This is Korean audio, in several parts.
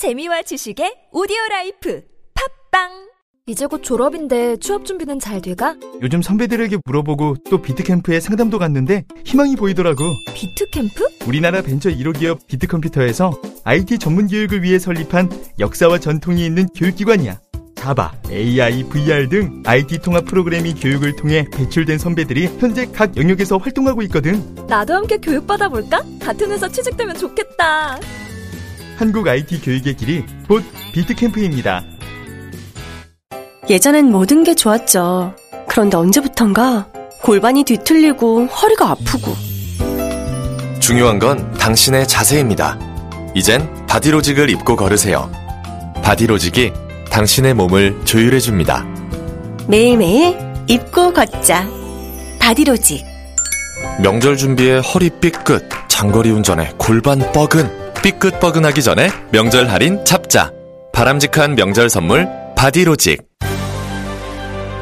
재미와 지식의 오디오 라이프 팟빵 이제 곧 졸업인데 취업 준비는 잘 돼가? 요즘 선배들에게 물어보고 또 비트캠프에 상담도 갔는데 희망이 보이더라고. 비트캠프? 우리나라 벤처 1호 기업 비트컴퓨터에서 IT 전문 교육을 위해 설립한 역사와 전통이 있는 교육기관이야. 자바, AI, VR 등 IT 통합 프로그래밍 교육을 통해 배출된 선배들이 현재 각 영역에서 활동하고 있거든. 나도 함께 교육받아볼까? 같은 회사 취직되면 좋겠다. 한국 IT 교육의 길이 곧 비트캠프입니다. 예전엔 모든 게 좋았죠. 그런데 언제부턴가 골반이 뒤틀리고 허리가 아프고. 중요한 건 당신의 자세입니다. 이젠 바디로직을 입고 걸으세요. 바디로직이 당신의 몸을 조율해줍니다. 매일매일 입고 걷자. 바디로직. 명절 준비에 허리 삐끗, 장거리 운전에 골반 뻐근, 삐끗 뻐근하기 전에 명절 할인 잡자. 바람직한 명절 선물 바디로직.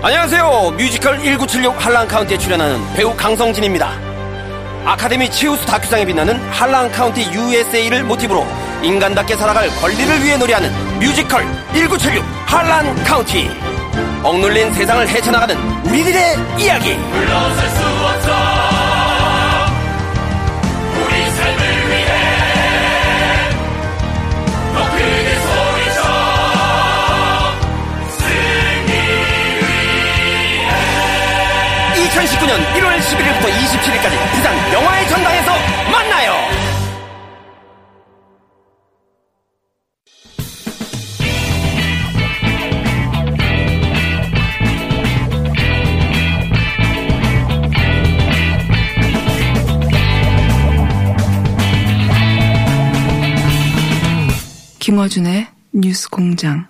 안녕하세요. 뮤지컬 1976 할란카운티에 출연하는 배우 강성진입니다. 아카데미 최우수 다큐상에 빛나는 할란카운티 USA를 모티브로 인간답게 살아갈 권리를 위해 노래하는 뮤지컬 1976 할란카운티. 억눌린 세상을 헤쳐나가는 우리들의 이야기. 물러설 수 없어. 김어준의 뉴스 공장.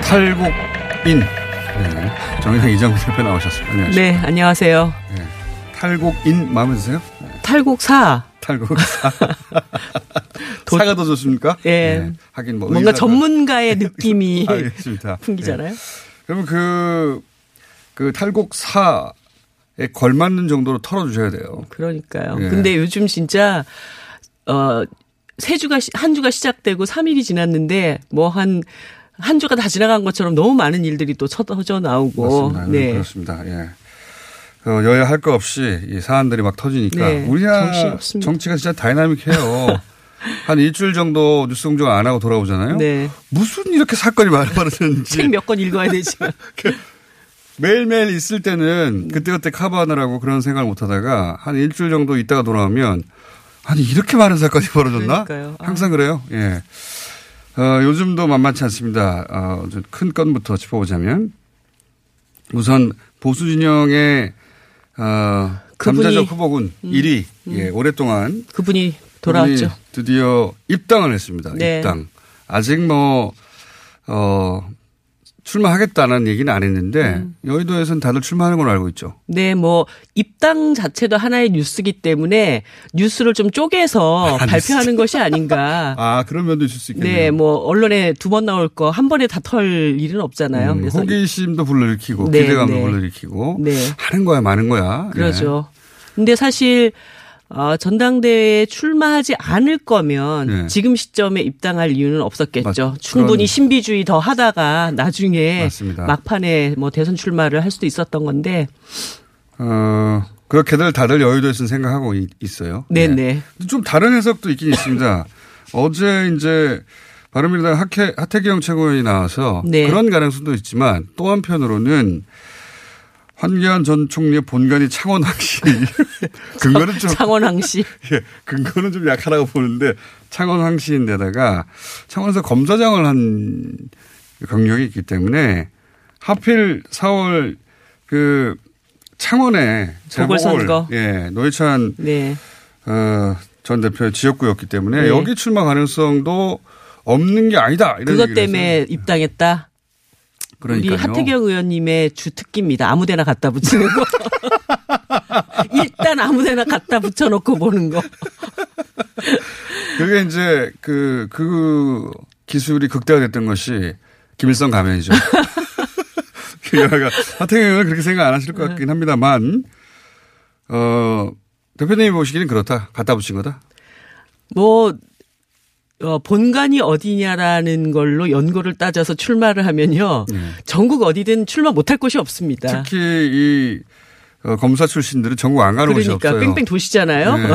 탈곡인 네. 정의당 이장훈 대표 나오셨습니다. 안녕하세요. 네, 안녕하세요. 네. 탈곡인 마음에 드세요? 네. 탈곡사. 탈곡사. 사가 더 좋습니까? 예. 네. 하긴 뭐 뭔가 의사가- 전문가의 느낌이 알겠습니다. 풍기잖아요. 네. 그러면 그, 그 탈곡사에 걸맞는 정도로 털어주셔야 돼요. 그러니까요. 예. 근데 요즘 진짜 어, 세 주가 시- 한 주가 시작되고 3일이 지났는데 뭐 한 한 주가 다 지나간 것처럼 너무 많은 일들이 또 터져 나오고. 맞습니다. 네. 그렇습니다. 예. 어, 여야 할 거 없이 이 사안들이 막 터지니까 네, 우리나라. 정치가 진짜 다이나믹해요. 한 일주일 정도 뉴스 공정 안 하고 돌아오잖아요. 네. 무슨 이렇게 사건이 많이 벌어졌는지 책 몇 권 읽어야 되지만. 매일매일 있을 때는 그때그때 커버하느라고 그런 생각을 못 하다가 한 일주일 정도 있다가 돌아오면 아니 이렇게 많은 사건이 벌어졌나? 그러니까요. 아. 항상 그래요. 예. 어, 요즘도 만만치 않습니다. 어, 좀큰 건부터 짚어보자면 우선 보수 진영의 어, 그분이- 잠재적 후보군 1위 예, 오랫동안 그분이 돌아왔죠. 드디어 입당을 했습니다. 네. 입당. 아직 뭐, 어, 출마하겠다는 얘기는 안 했는데 음. 여의도에서는 다들 출마하는 걸로 알고 있죠. 네, 뭐 입당 자체도 하나의 뉴스기 때문에 뉴스를 좀 쪼개서 아, 발표하는 것이 아닌가. 아, 그런 면도 있을 수 있겠네요. 네, 뭐 언론에 두 번 나올 거 한 번에 다 털 일은 없잖아요. 음, 그래서 호기심도 불러일으키고 네, 기대감도 네. 불러일으키고 네. 하는 거야 마는 거야. 그러죠. 근데 사실 어, 전당대회에 출마하지 않을 거면 네. 지금 시점에 입당할 이유는 없었겠죠. 맞- 충분히 신비주의 더 하다가 나중에 맞습니다. 막판에 뭐 대선 출마를 할 수도 있었던 건데. 예. 어, 그렇게들 다들 여의도에서는 생각하고 있, 어요 네네. 좀 다른 해석도 있긴 있습니다. 어제 이제 바른미래당 하태, 하태경 최고위원이 나와서 네. 그런 가능성도 있지만 또 한편으로는 환기한 전 총리의 본관이 창원항시 근거는 좀 창원항 씨. 예, 근거는 좀 약하다고 보는데 창원항시인데다가 창원에서 검사장을 한 경력이 있기 때문에 하필 4월 그 창원에 보궐선거. 예 노회찬 네. 어, 전 대표의 지역구였기 때문에 네. 여기 출마 가능성도 없는 게 아니다. 이런 그것 때문에. 입당했다. 우리 그러니까요. 하태경 의원님의 주 특기입니다. 아무데나 갖다 붙이는 거. 일단 아무데나 갖다 붙여놓고 보는 거. 그게 이제 그, 그 기술이 극대화됐던 것이 김일성 가면이죠. 하태경은 그렇게 생각 안 하실 것 같긴 합니다만, 어, 대표님이 보시기는 그렇다. 갖다 붙인 거다. 뭐, 어, 본관이 어디냐라는 걸로 연고를 따져서 출마를 하면요. 네. 전국 어디든 출마 못할 곳이 없습니다. 특히 이 어, 검사 출신들은 전국 안 가는 그러니까, 곳이 없어요. 그러니까 뺑뺑 도시잖아요. 네.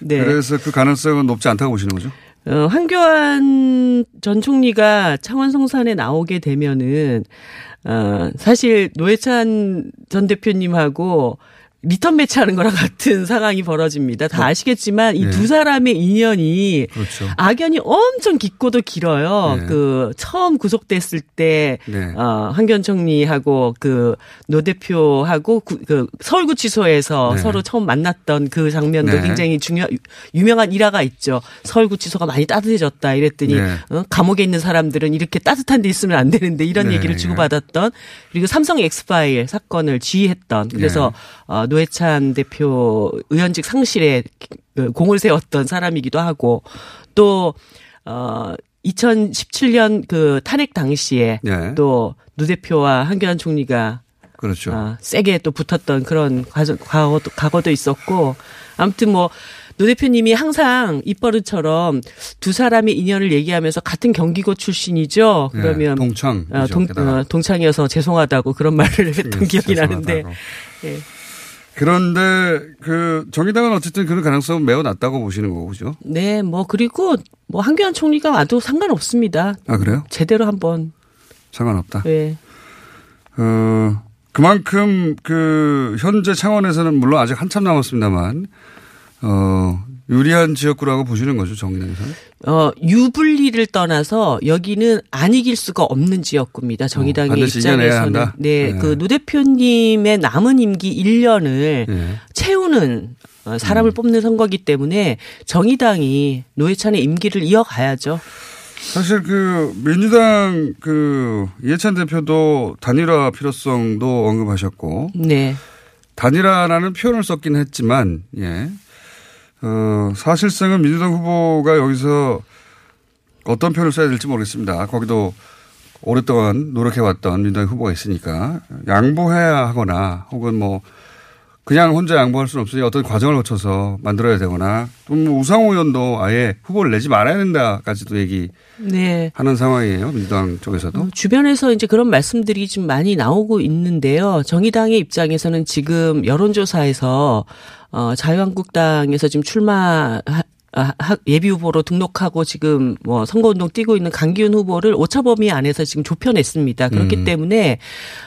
네. 그래서 그 가능성은 높지 않다고 보시는 거죠? 어, 한교안 전 총리가 창원 성산에 나오게 되면은 어, 사실 노회찬 전 대표님하고 리턴 매치하는 거랑 같은 상황이 벌어집니다. 다 어? 아시겠지만 이두 네. 사람의 인연이 그렇죠. 악연이 엄청 깊고도 길어요. 네. 그 처음 구속됐을 때 네. 어, 황 전 총리하고 그 노 대표하고 구, 그 서울구치소에서 네. 서로 처음 만났던 그 장면도 네. 굉장히 중요 유명한 일화가 있죠. 서울구치소가 많이 따뜻해졌다 이랬더니 네. 어, 감옥에 있는 사람들은 이렇게 따뜻한 데 있으면 안 되는데 이런 얘기를 주고받았던 그리고 삼성 엑스파일 사건을 지휘했던 그래서 어, 노회찬 대표 의원직 상실에 그 공을 세웠던 사람이기도 하고 또 어, 2017년 그 탄핵 당시에 네. 또노 대표와 한교안 총리가 그렇죠. 어, 세게 또 붙었던 그런 과거도, 과거도 있었고 아무튼 뭐노 대표님이 항상 입버릇처럼 두 사람의 인연을 얘기하면서 같은 경기고 출신이죠. 네, 그러면 네, 동창 어, 동, 어, 동창이어서 죄송하다고 그런 말을 했던 기억이 나는데. 예. 그런데 그 정의당은 어쨌든 그런 가능성은 매우 낮다고 보시는 거고 그죠? 네, 뭐 그리고 뭐 한교안 총리가 와도 상관없습니다. 아 그래요? 제대로 한번 상관없다. 네. 어 그만큼 그 현재 창원에서는 물론 아직 한참 남았습니다만 어 유리한 지역구라고 보시는 거죠 정의당에서는? 어, 유불리를 떠나서 여기는 안 이길 수가 없는 지역구입니다. 정의당의 어, 입장에서는. 네, 네. 그 노 대표님의 남은 임기 1년을 네. 채우는 어, 사람을 음. 뽑는 선거기 때문에 정의당이 노회찬의 임기를 이어가야죠. 사실 그 민주당 그 이해찬 대표도 단일화 필요성도 언급하셨고. 네. 단일화라는 표현을 썼긴 했지만, 예. 어, 사실상은 민주당 후보가 여기서 어떤 표현을 써야 될지 모르겠습니다. 거기도 오랫동안 노력해왔던 민주당 후보가 있으니까 양보해야 하거나 혹은 뭐 그냥 혼자 양보할 수는 없으니 어떤 과정을 거쳐서 만들어야 되거나 또뭐 우상호 의원도 아예 후보를 내지 말아야 된다까지도 얘기하는 네. 상황이에요 민주당 쪽에서도 어, 주변에서 이제 그런 말씀들이 좀 많이 나오고 있는데요 정의당의 입장에서는 지금 여론조사에서 어, 자유한국당에서 지금 출마 아, 예비 후보로 등록하고 지금 뭐 선거운동 뛰고 있는 강기훈 후보를 오차 범위 안에서 지금 좁혀냈습니다. 그렇기 음. 때문에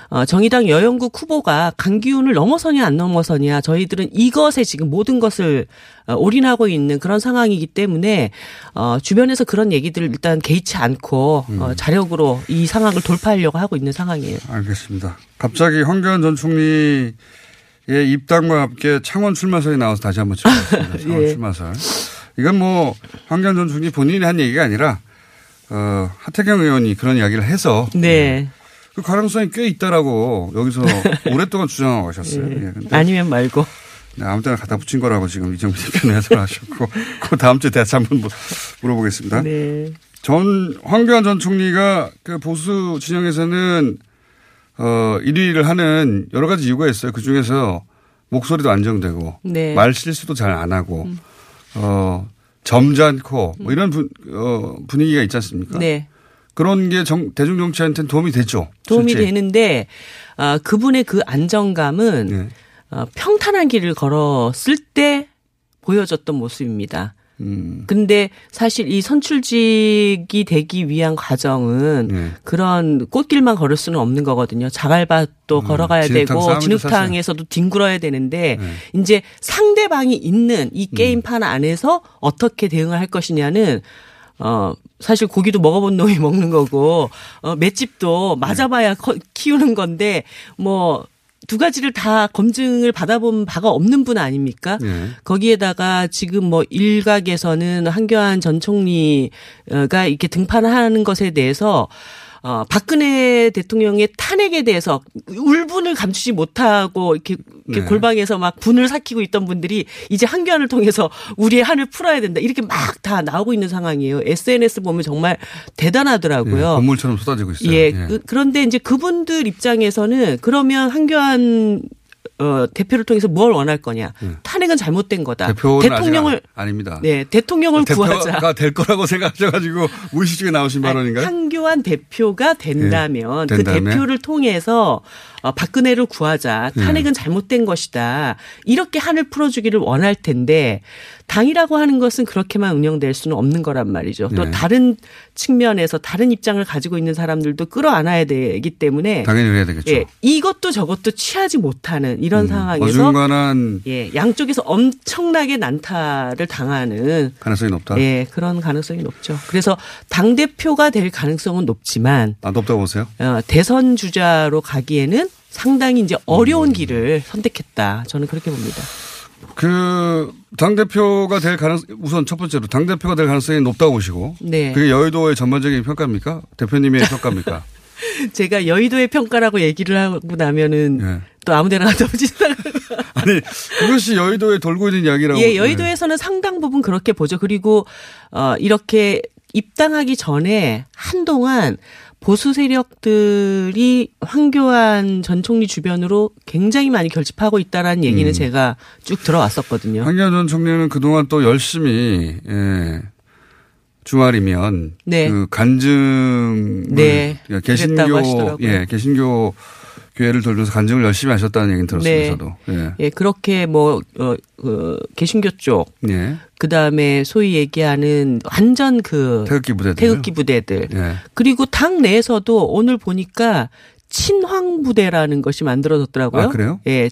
어, 정의당 여영국 후보가 강기훈을 넘어서냐 안 넘어서냐 저희들은 이것에 지금 모든 것을 어, 올인하고 있는 그런 상황이기 때문에 어, 주변에서 그런 얘기들을 일단 개의치 않고 음. 어, 자력으로 이 상황을 돌파하려고 하고 있는 상황이에요. 알겠습니다. 갑자기 황교안 전 총리 의 입당과 함께 창원 출마설이 나와서 다시 한번 짚어봤습니다. 창원 예. 출마설. 이건 뭐 황교안 전 총리 본인이 한 얘기가 아니라 어, 하태경 의원이 그런 이야기를 해서 네. 그 가능성이 꽤 있다라고 여기서 오랫동안 주장하고 가셨어요. 예. 예. 아니면 말고. 네, 아무 때나 갖다 붙인 거라고 지금 이정민 대표는 해석을 하셨고 그 다음 주에 다시 한번 물어보겠습니다. 네. 전 황교안 전 총리가 그 보수 진영에서는 어 1위를 하는 여러 가지 이유가 있어요. 그 중에서 목소리도 안정되고 네. 말 실수도 잘 안 하고 음. 어, 점잖고 뭐 이런 분, 어, 분위기가 있지 않습니까? 네. 그런 게 정, 대중정치한테는 도움이 되죠. 도움이 실제. 되는데 아, 그분의 그 안정감은 네. 어, 평탄한 길을 걸었을 때 보여줬던 모습입니다. 음. 근데 사실 이 선출직이 되기 위한 과정은 네. 그런 꽃길만 걸을 수는 없는 거거든요. 자갈밭도 음. 걸어가야 되고 진흙탕에서도 뒹굴어야 되는데 네. 이제 상대방이 있는 이 음. 게임판 안에서 어떻게 대응을 할 것이냐는 어, 사실 고기도 먹어본 놈이 먹는 거고, 어, 맷집도 맞아봐야 네. 키우는 건데, 뭐, 두 가지를 다 검증을 받아본 바가 없는 분 아닙니까? 네. 거기에다가 지금 뭐 일각에서는 한교안 전 총리가 이렇게 등판하는 것에 대해서 어, 박근혜 대통령의 탄핵에 대해서 울분을 감추지 못하고 이렇게, 이렇게 네. 골방에서 막 분을 삭히고 있던 분들이 이제 한교안을 통해서 우리의 한을 풀어야 된다. 이렇게 막 다 나오고 있는 상황이에요. SNS 보면 정말 대단하더라고요. 예, 건물처럼 쏟아지고 있어요. 예. 예. 그, 그런데 이제 그분들 입장에서는 그러면 한교안 어, 대표를 통해서 뭘 원할 거냐. 탄핵은 잘못된 거다. 대통령을 아- 아닙니다. 네, 대통령을 구하자. 대표가 될 거라고 생각하셔가지고 무의식 중에 나오신 발언인가요? 한교안 대표가 된다면 예, 그? 대표를 통해서 어, 박근혜를 구하자. 예. 탄핵은 잘못된 것이다. 이렇게 한을 풀어주기를 원할 텐데 당이라고 하는 것은 그렇게만 운영될 수는 없는 거란 말이죠. 또 예. 다른 측면에서 다른 입장을 가지고 있는 사람들도 끌어안아야 되기 때문에 당연히 그래야 되겠죠. 예, 이것도 저것도 취하지 못하는 이런 상황에서 어중간한 예, 양쪽에서 엄청나게 난타를 당하는 가능성이 높다. 예, 그런 가능성이 높죠. 그래서 당 대표가 될 가능성은 높지만 아, 높다고 보세요? 어, 대선 주자로 가기에는 상당히 이제 어려운 음. 길을 선택했다. 저는 그렇게 봅니다. 그, 당대표가 될 가능성, 우선 첫 번째로 당대표가 될 가능성이 높다고 보시고. 네. 그게 여의도의 전반적인 평가입니까? 대표님의 평가입니까? 제가 여의도의 평가라고 얘기를 하고 나면은 예. 또 아무 데나 가다 오지도 아니, 그것이 여의도에 돌고 있는 이야기라고. 예, 여의도에서는 상당 부분 그렇게 보죠. 그리고 어 이렇게 입당하기 전에 한동안 보수 세력들이 황교안 전 총리 주변으로 굉장히 많이 결집하고 있다라는 얘기는 음. 제가 쭉 들어왔었거든요. 황교안 전 총리는 그동안 또 열심히, 예, 주말이면. 네. 그 간증. 네. 개신교. 그랬다고 하시더라고요. 예, 개신교 교회를 돌면서 간증을 열심히 하셨다는 얘기는 들었습니다. 네. 예. 예, 그렇게 뭐, 어, 그, 개신교 쪽, 예. 그 다음에 소위 얘기하는 완전 그. 태극기 부대들. 태극기 부대들. 예. 그리고 당 내에서도 오늘 보니까 친황 부대라는 것이 만들어졌더라고요. 아, 그래요? 예.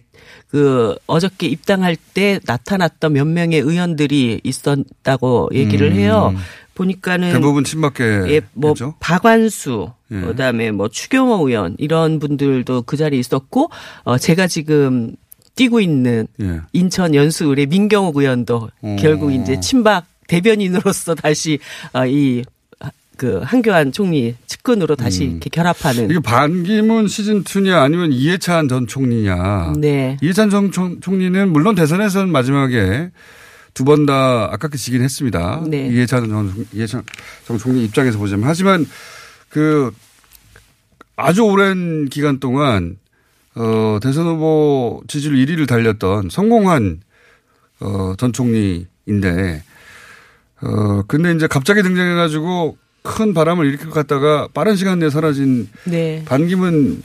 그 어저께 입당할 때 나타났던 몇 명의 의원들이 있었다고 얘기를 음. 해요. 보니까는 대부분 친박계. 예, 뭐죠 박완수, 예. 그다음에 뭐 추경호 의원 이런 분들도 그 자리에 있었고 어 제가 지금 뛰고 있는 예. 인천 연수을의 민경욱 의원도 어. 결국 이제 친박 대변인으로서 다시 어, 이그 한교안 총리 측근으로 다시 음. 이렇게 결합하는 이게 반기문 시즌 2냐 아니면 이해찬 전 총리냐. 네. 이해찬 전 총- 총리는 물론 대선에서는 마지막에 두 번 다 아깝게 지긴 했습니다. 네. 이해찬 전 이해찬 전 총리 입장에서 보자면 하지만 그 아주 오랜 기간 동안 어 대선 후보 지지율 1위를 달렸던 성공한 어 전 총리인데 어 근데 이제 갑자기 등장해 가지고 큰 바람을 일으킬 것 같다가 빠른 시간 내에 사라진 네. 반기문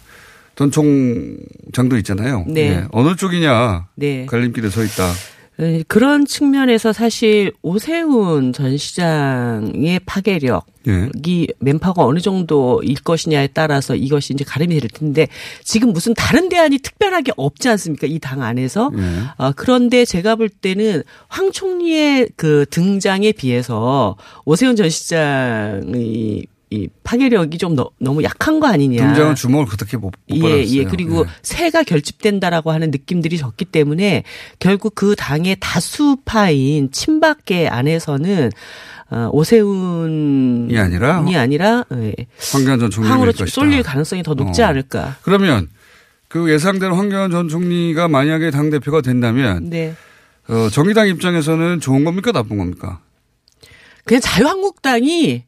전 총장도 있잖아요. 네. 예. 어느 쪽이냐 네. 갈림길에 서 있다. 에, 그런 측면에서 사실 오세훈 전 시장의 파괴력 예. 이 맨파가 어느 정도일 것이냐에 따라서 이것이 이제 가름이 될 텐데 지금 무슨 다른 대안이 특별하게 없지 않습니까? 이 당 안에서. 예. 어, 그런데 제가 볼 때는 황 총리의 그 등장에 비해서 오세훈 전 시장의 이 파괴력이 좀 너, 무 약한 거 아니냐. 등장은 주먹을 그렇게 못, 못 예, 받았어요. 예. 그리고 예. 새가 결집된다라고 하는 느낌들이 적기 때문에 결국 그 당의 다수파인 친박계 안에서는 어, 오세훈이 아니라 이 아니라 예. 황교안 전 총리가 황으로. 쏠릴 가능성이 더 높지 어. 않을까. 그러면 그 예상대로 황교안 전 총리가 만약에 당 대표가 된다면 네. 어, 정의당 입장에서는 좋은 겁니까 나쁜 겁니까? 그냥 자유한국당이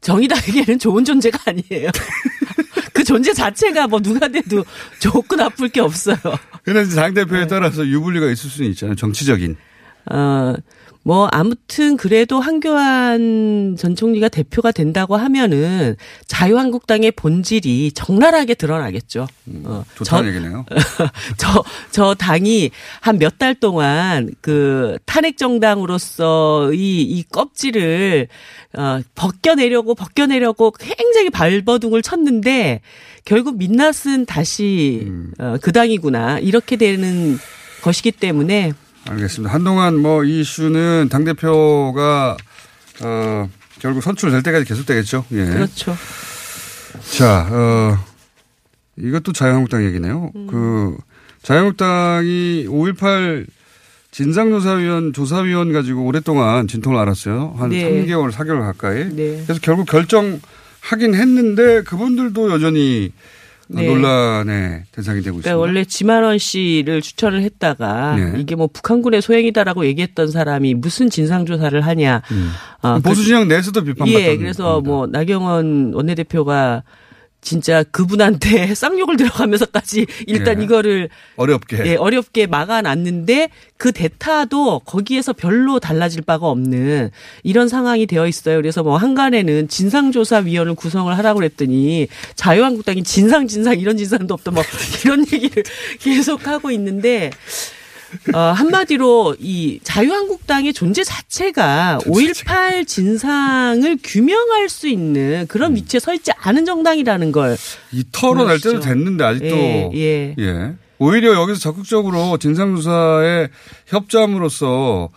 정의당에게는 좋은 존재가 아니에요. 그 존재 자체가 뭐 누가 돼도 좋고 나쁠 게 없어요. 근데 당 대표에 네. 따라서 유불리가 있을 수는 있잖아요. 정치적인. 어, 뭐, 아무튼 그래도 한교안 전 총리가 대표가 된다고 하면은 자유한국당의 본질이 적나라하게 드러나겠죠. 어, 좋다는 얘기네요. 저, 저 당이 한 몇 달 동안 그 탄핵 정당으로서의 이 껍질을 어, 벗겨내려고 벗겨내려고 굉장히 발버둥을 쳤는데 결국 민낯은 다시 어, 그 당이구나 이렇게 되는 것이기 때문에 알겠습니다. 한동안 뭐 이 이슈는 당 대표가 어 결국 선출될 때까지 계속되겠죠. 예. 그렇죠. 자, 어 이것도 자유한국당 얘기네요. 음. 그 자유한국당이 5.18 진상조사위원 조사위원 가지고 오랫동안 진통을 알았어요. 한 네. 3개월, 4개월 가까이. 네. 그래서 결국 결정 하긴 했는데 그분들도 여전히 네. 논란의 대상이 되고 그러니까 있습니다. 원래 지만원 씨를 추천을 했다가 네. 이게 뭐 북한군의 소행이다라고 얘기했던 사람이 무슨 진상 조사를 하냐. 음. 아, 보수 진영 내에서도 비판받던 예, 그래서 뭐 나경원 원내대표가 진짜 그분한테 쌍욕을 들어가면서까지 일단 예. 이거를 어렵게 예, 어렵게 막아놨는데 그 대타도 거기에서 별로 달라질 바가 없는 이런 상황이 되어 있어요. 그래서 뭐 한간에는 진상조사위원을 구성을 하라고 그랬더니 자유한국당이 진상 진상 이런 진상도 없다 뭐 이런 얘기를 계속 하고 있는데 어, 한마디로 이 자유한국당의 존재 자체가 5.18 진상을 규명할 수 있는 그런 위치에 서 있지 않은 정당이라는 걸이 털어낼 때도. 됐는데 아직도 예, 예. 예. 오히려 여기서 적극적으로 진상조사에 협조함으로써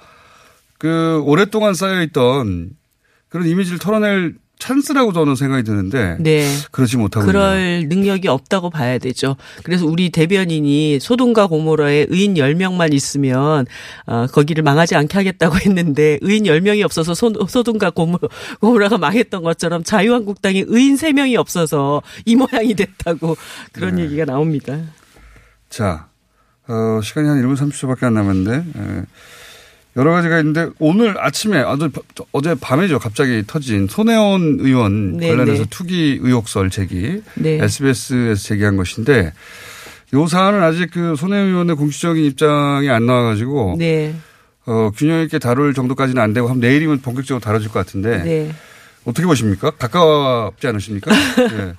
그 오랫동안 쌓여있던 그런 이미지를 털어낼 찬스라고 저는 생각이 드는데 네. 그렇지 못하고. 그럴 능력이 없다고 봐야 되죠. 그래서 우리 대변인이 소돔과 고모라에 의인 10명만 있으면 어, 거기를 망하지 않게 하겠다고 했는데 의인 10명이 없어서 소, 소돔과 고모, 고모라가 망했던 것처럼 자유한국당이 의인 3명이 없어서 이 모양이 됐다고 그런 네. 얘기가 나옵니다. 자, 어, 시간이 한 1분 30초밖에 안 남았는데, 예. 여러 가지가 있는데, 오늘 아침에, 아주 어제 밤에죠. 갑자기 터진 손혜원 의원 네, 관련해서 네. 투기 의혹설 제기, 네. SBS에서 제기한 것인데, 요 사안은 아직 그 손혜원 의원의 공식적인 입장이 안 나와가지고, 네. 어, 균형 있게 다룰 정도까지는 안 되고, 한 내일이면 본격적으로 다뤄질 것 같은데, 네. 어떻게 보십니까? 가깝지 않으십니까? 예.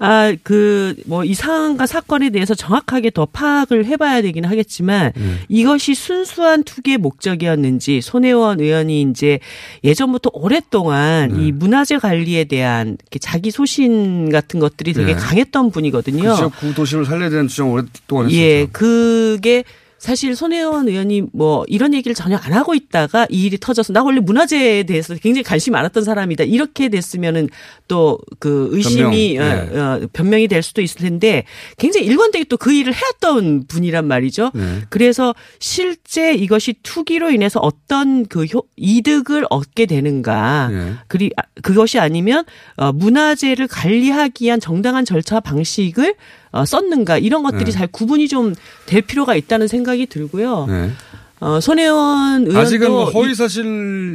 아, 그, 뭐, 이 상황과 사건에 대해서 정확하게 더 파악을 해봐야 되긴 하겠지만, 음. 이것이 순수한 투기의 목적이었는지, 손혜원 의원이 이제 예전부터 오랫동안 네. 이 문화재 관리에 대한 자기 소신 같은 것들이 되게 네. 강했던 분이거든요. 그 지역 구도심을 살려야 되는 주장 오랫동안 했었죠. 예, 그게 사실 손혜원 의원이 뭐 이런 얘기를 전혀 안 하고 있다가 이 일이 터져서 나 원래 문화재에 대해서 굉장히 관심이 많았던 사람이다. 이렇게 됐으면은 또 그 의심이 변명, 어, 네. 어, 변명이 될 수도 있을 텐데 굉장히 일관되게 또 그 일을 해왔던 분이란 말이죠. 네. 그래서 실제 이것이 투기로 인해서 어떤 그 효, 이득을 얻게 되는가. 예. 그리 아, 그것이 아니면 어, 문화재를 관리하기 위한 정당한 절차 방식을 어, 썼는가 이런 것들이 네. 잘 구분이 좀 될 필요가 있다는 생각이 들고요. 네. 어, 손혜원 의원도 아직은 뭐 허위 이- 사실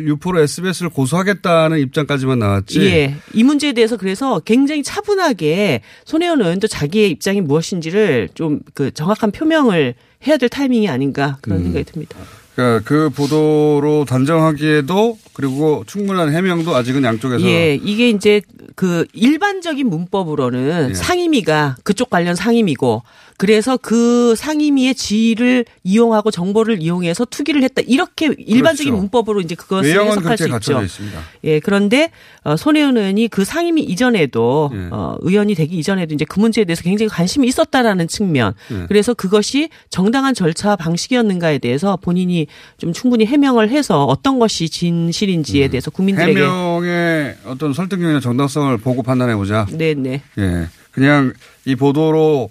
유포로 SBS를 고소하겠다는 입장까지만 나왔지. 예, 이 문제에 대해서 그래서 굉장히 차분하게 손혜원 의원도 자기의 입장이 무엇인지를 좀 그 정확한 표명을 해야 될 타이밍이 아닌가 그런 음. 생각이 듭니다. 그러니까 그 보도로 단정하기에도 그리고 충분한 해명도 아직은 양쪽에서 예, 이게 이제 그 일반적인 문법으로는 예. 상임위가 그쪽 관련 상임위고 그래서 그 상임위의 지위를 이용하고 정보를 이용해서 투기를 했다. 이렇게 일반적인 그렇죠. 문법으로 이제 그것을 해석할 수 있죠. 있습니다. 예, 그런데 어, 손혜원 의원이 그 상임위 이전에도 예. 어, 의원이 되기 이전에도 이제 그 문제에 대해서 굉장히 관심이 있었다라는 측면. 예. 그래서 그것이 정당한 절차 방식이었는가에 대해서 본인이 좀 충분히 해명을 해서 어떤 것이 진실인지에 대해서 국민들에게 음. 해명의 어떤 설득력이나 정당성을 보고 판단해 보자. 네, 네. 예. 그냥 이 보도로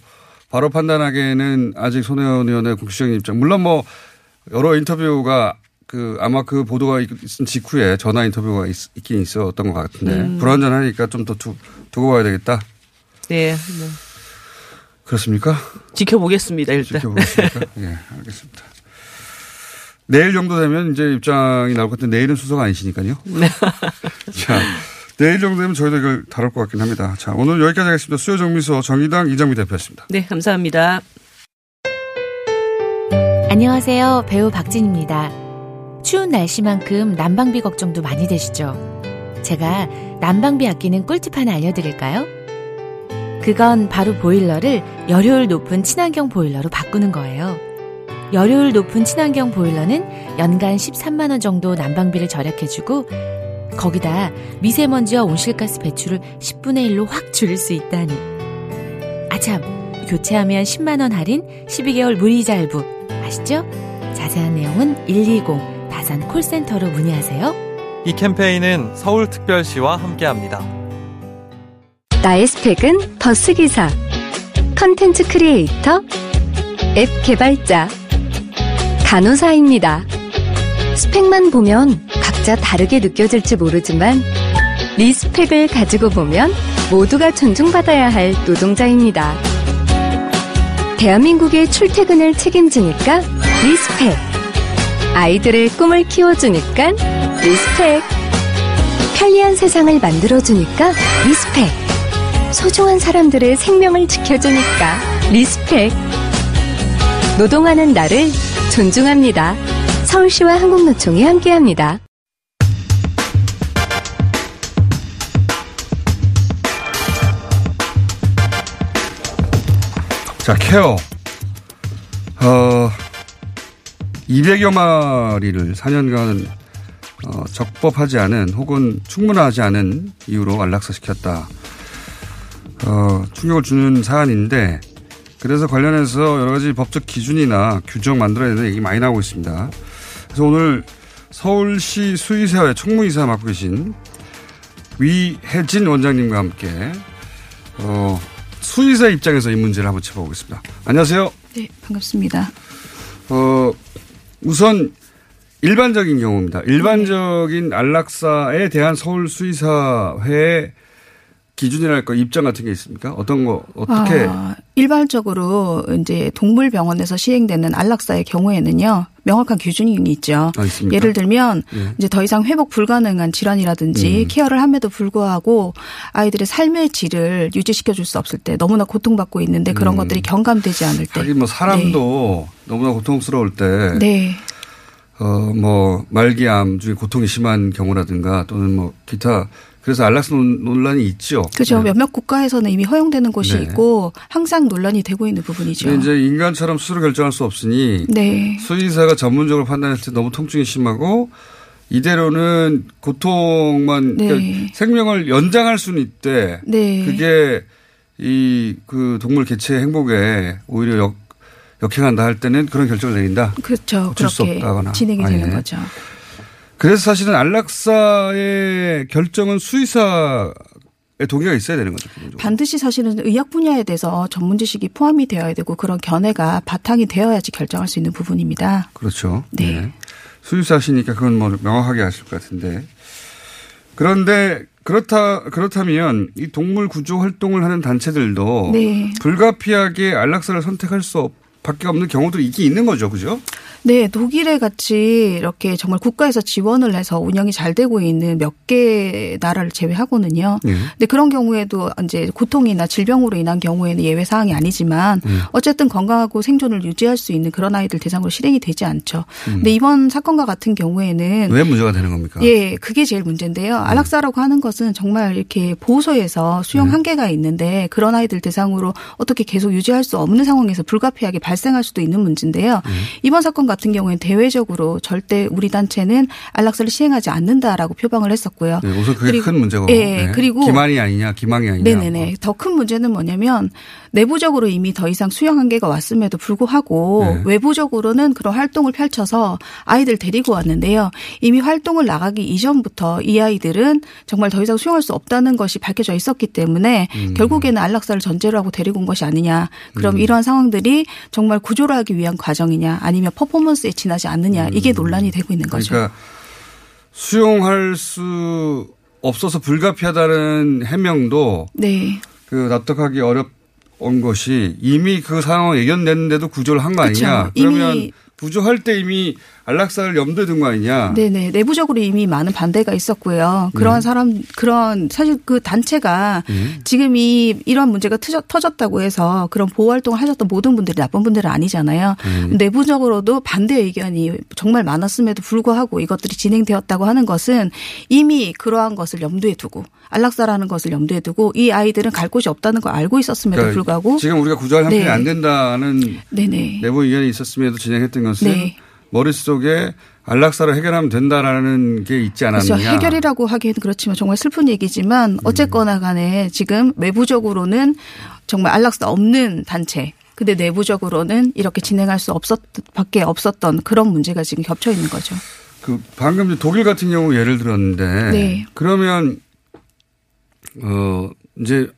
바로 판단하기에는 아직 손혜원 의원의 공식적인 입장. 물론 뭐 여러 인터뷰가 그 아마 그 보도가 있은 직후에 전화 인터뷰가 있, 긴 있었던 것 같은데 음. 불안전하니까 좀 더 두고 봐야 되겠다. 네. 뭐 그렇습니까? 지켜보겠습니다, 일단. 지켜보겠습니까? 예, 알겠습니다. 내일 정도 되면 이제 입장이 나올 것 같은데 내일은 수석 아니시니까요. 네. 자, 내일 정도 되면 저희도 이걸 다룰 것 같긴 합니다. 자, 오늘 여기까지 하겠습니다. 수요 정미소 정의당 이정미 대표였습니다. 네, 감사합니다. 안녕하세요. 배우 박진입니다. 추운 날씨만큼 난방비 걱정도 많이 되시죠? 제가 난방비 아끼는 꿀팁 하나 알려드릴까요? 그건 바로 보일러를 열효율 높은 친환경 보일러로 바꾸는 거예요. 열효율 높은 친환경 보일러는 연간 13만원 정도 난방비를 절약해주고, 거기다 미세먼지와 온실가스 배출을 10분의 1로 확 줄일 수 있다니. 아참, 교체하면 10만원 할인, 12개월 무이자 할부. 아시죠? 자세한 내용은 120 다산 콜센터로 문의하세요. 이 캠페인은 서울특별시와 함께합니다. 나의 스펙은 버스기사, 컨텐츠 크리에이터, 앱 개발자, 간호사입니다. 스펙만 보면 각자 다르게 느껴질지 모르지만 respect을 가지고 보면 모두가 존중받아야 할 노동자입니다. 대한민국의 출퇴근을 책임지니까 respect. 아이들의 꿈을 키워주니까 respect. 편리한 세상을 만들어주니까 respect. 소중한 사람들의 생명을 지켜주니까 respect. 노동하는 나를 존중합니다. 서울시와 한국노총이 함께합니다. 자, 케어. 어, 200여 마리를 4년간 어, 적법하지 않은 혹은 충분하지 않은 이유로 안락사시켰다. 어, 충격을 주는 사안인데 그래서 관련해서 여러 가지 법적 기준이나 규정 만들어야 되는 얘기 많이 나오고 있습니다. 그래서 오늘 서울시 수의사회 총무이사 맡고 계신 위혜진 원장님과 함께 어, 수의사 입장에서 이 문제를 한번 짚어보겠습니다. 안녕하세요. 네, 반갑습니다. 어, 우선 일반적인 경우입니다. 일반적인 안락사에 대한 서울 수의사회 기준이랄까 입장 같은 게 있습니까? 어떤 거 어떻게 아, 일반적으로 이제 동물병원에서 시행되는 안락사의 경우에는요. 명확한 기준이 있죠. 아? 예를 들면 예. 이제 더 이상 회복 불가능한 질환이라든지 음. 케어를 함에도 불구하고 아이들의 삶의 질을 유지시켜 줄 수 없을 때 너무나 고통받고 있는데 그런 음. 것들이 경감되지 않을 때 하긴 뭐 사람도 너무나 고통스러울 때 네. 어, 뭐, 말기암 중에 고통이 심한 경우라든가 또는 뭐, 기타. 그래서 안락사 논- 논란이 있죠. 그죠. 네. 몇몇 국가에서는 이미 허용되는 곳이 네. 있고 항상 논란이 되고 있는 부분이죠. 이제 인간처럼 스스로 결정할 수 없으니. 네. 수의사가 전문적으로 판단했을 때 너무 통증이 심하고 이대로는 고통만 네. 그러니까 생명을 연장할 수는 있대. 네. 그게 이 그 동물 개체 행복에 오히려 역, 역행한다 할 때는 그런 결정을 내린다. 그렇죠. 어쩔 수 그렇게 없다거나. 진행이 아, 되는 예. 거죠. 그래서 사실은 안락사의 결정은 수의사의 동의가 있어야 되는 거죠. 기본적으로. 반드시 사실은 의학 분야에 대해서 전문 지식이 포함이 되어야 되고 그런 견해가 바탕이 되어야지 결정할 수 있는 부분입니다. 그렇죠. 네. 수의사시니까 그건 뭐 명확하게 아실 것 같은데. 그런데 그렇다 그렇다면 이 동물 구조 활동을 하는 단체들도 네. 불가피하게 안락사를 선택할 수 없- 밖에 없는 경우도 있긴 있는 거죠. 그죠? 네, 독일에 같이 이렇게 정말 국가에서 지원을 해서 운영이 잘 되고 있는 몇 개 나라를 제외하고는요. 예. 근데 그런 경우에도 이제 고통이나 질병으로 인한 경우에는 예외 사항이 아니지만 음. 어쨌든 건강하고 생존을 유지할 수 있는 그런 아이들 대상으로 실행이 되지 않죠. 음. 근데 이번 사건과 같은 경우에는 왜 문제가 되는 겁니까? 예, 그게 제일 문제인데요. 안락사라고 하는 것은 정말 이렇게 보호소에서 수용 네. 한계가 있는데 그런 아이들 대상으로 어떻게 계속 유지할 수 없는 상황에서 불가피하게 발생할 수도 있는 문제인데요. 네. 이번 사건 같은 경우에는 대외적으로 절대 우리 단체는 안락사를 시행하지 않는다라고 표방을 했었고요. 네, 우선 그게 그리고- 큰 문제고. 예, 네. 그리고 기만이 아니냐, 기망이 아니냐. 네네네. 더 큰 문제는 뭐냐면 내부적으로 이미 더 이상 수용 한계가 왔음에도 불구하고 네. 외부적으로는 그런 활동을 펼쳐서 아이들 데리고 왔는데요. 이미 활동을 나가기 이전부터 이 아이들은 정말 더 이상 수용할 수 없다는 것이 밝혀져 있었기 때문에 음. 결국에는 안락사를 전제로 하고 데리고 온 것이 아니냐. 그럼 음. 이러한 상황들이 정말 구조를 하기 위한 과정이냐 아니면 퍼포먼스 에 지나지 않느냐 이게 논란이 되고 있는 거죠. 그러니까 수용할 수 없어서 불가피하다는 해명도 네. 그 납득하기 어려운 것이 이미 그 상황을 예견냈는데도 구조를 한 거. 아니냐. 그러면 구조할 때 이미 안락사를 염두에 둔 거 아니냐. 네네. 내부적으로 이미 많은 반대가 있었고요. 그러한 네. 사람, 그런, 사실 그 단체가 음. 지금 이, 이런 문제가 터졌, 터졌 다고 해서 그런 보호활동을 하셨던 모든 분들이 나쁜 분들은 아니잖아요. 음. 내부적으로도 반대 의견이 정말 많았음에도 불구하고 이것들이 진행되었다고 하는 것은 이미 그러한 것을 염두에 두고 안락사라는 것을 염두에 두고 이 아이들은 갈 곳이 없다는 걸 알고 있었음에도 그러니까 불구하고 지금 우리가 구조할 형편이 네. 안 된다는 네네. 내부 의견이 있었음에도 진행했던 것은 네. 머릿속에 안락사를 해결하면 된다라는 게 있지 그렇죠. 않았느냐. 해결이라고 하기에는 그렇지만 정말 슬픈 얘기지만 어쨌거나 간에 지금 외부적으로는 정말 안락사 없는 단체. 근데 내부적으로는 이렇게 진행할 수 없었 밖에 없었던 그런 문제가 지금 겹쳐 있는 거죠. 그 방금 독일 같은 경우 예를 들었는데 네. 그러면 어 이제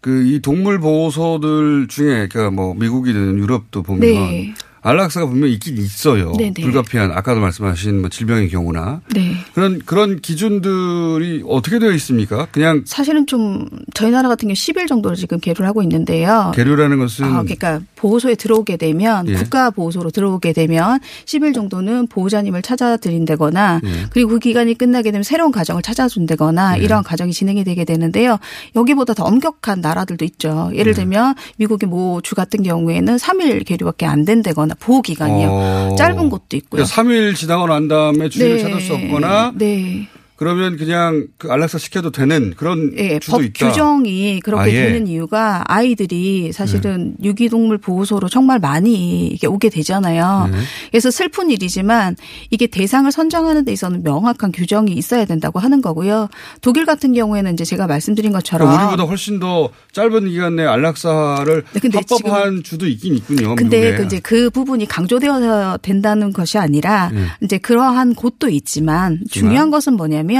그 이 동물 보호소들 중에 그러니까 뭐 미국이든 유럽도 보면 네. 안락사가 분명히 있긴 있어요. 네네. 불가피한 아까도 말씀하신 뭐 질병의 경우나 네. 그런 그런 기준들이 어떻게 되어 있습니까? 그냥 사실은 좀 저희 나라 같은 경우 10일 정도를 지금 계류를 하고 있는데요. 계류라는 것은 아, 그러니까 보호소에 들어오게 되면 예. 국가 보호소로 들어오게 되면 10일 정도는 보호자님을 찾아드린다거나 예. 그리고 그 기간이 끝나게 되면 새로운 가정을 찾아준다거나 예. 이러한 과정이 진행이 되게 되는데요. 여기보다 더 엄격한 나라들도 있죠. 예. 예를 들면 미국의 모 주 같은 경우에는 3일 계류밖에 안 된다거나 보호 기간이요. 어. 짧은 곳도 있고요. 그러니까 3일 지나고 난 다음에 주인을 네. 찾을 수 없거나 네. 그러면 그냥 그 안락사 시켜도 되는 그런 예, 법 있다. 규정이 그렇게 아예. 네. 되는 이유가 아이들이 사실은 유기동물 보호소로 정말 많이 이게 오게 되잖아요. 네. 그래서 슬픈 일이지만 이게 대상을 선정하는 데 있어서는 명확한 규정이 있어야 된다고 하는 거고요. 독일 같은 경우에는 이제 제가 말씀드린 것처럼 그러니까 우리보다 훨씬 더 짧은 기간 내에 안락사를 네, 근데 합법한 주도 있긴 있군요. 근데. 그 이제 그 부분이 강조되어야 된다는 것이 아니라 네. 이제 그러한 곳도 있지만 중요한 것은 뭐냐면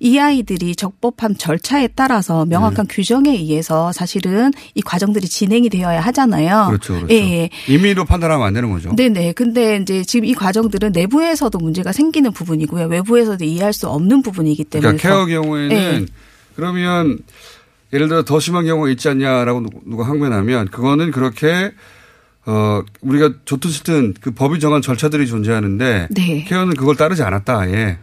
이 아이들이 적법한 절차에 따라서 명확한 네. 규정에 의해서 사실은 이 과정들이 진행이 되어야 하잖아요. 그렇죠, 그렇죠. 예, 예. 임의로 판단하면 안 되는 거죠. 네네. 근데 이제 지금 이 과정들은 내부에서도 문제가 생기는 부분이고요. 외부에서도 이해할 수 없는 부분이기 때문에. 그러니까 케어 경우에는 예. 그러면 예를 들어 더 심한 경우가 있지 않냐라고 누- 누가 항변하면 그거는 그렇게 어 우리가 좋든 싫든 그 법이 정한 절차들이 존재하는데 네. 케어는 그걸 따르지 않았다 아예.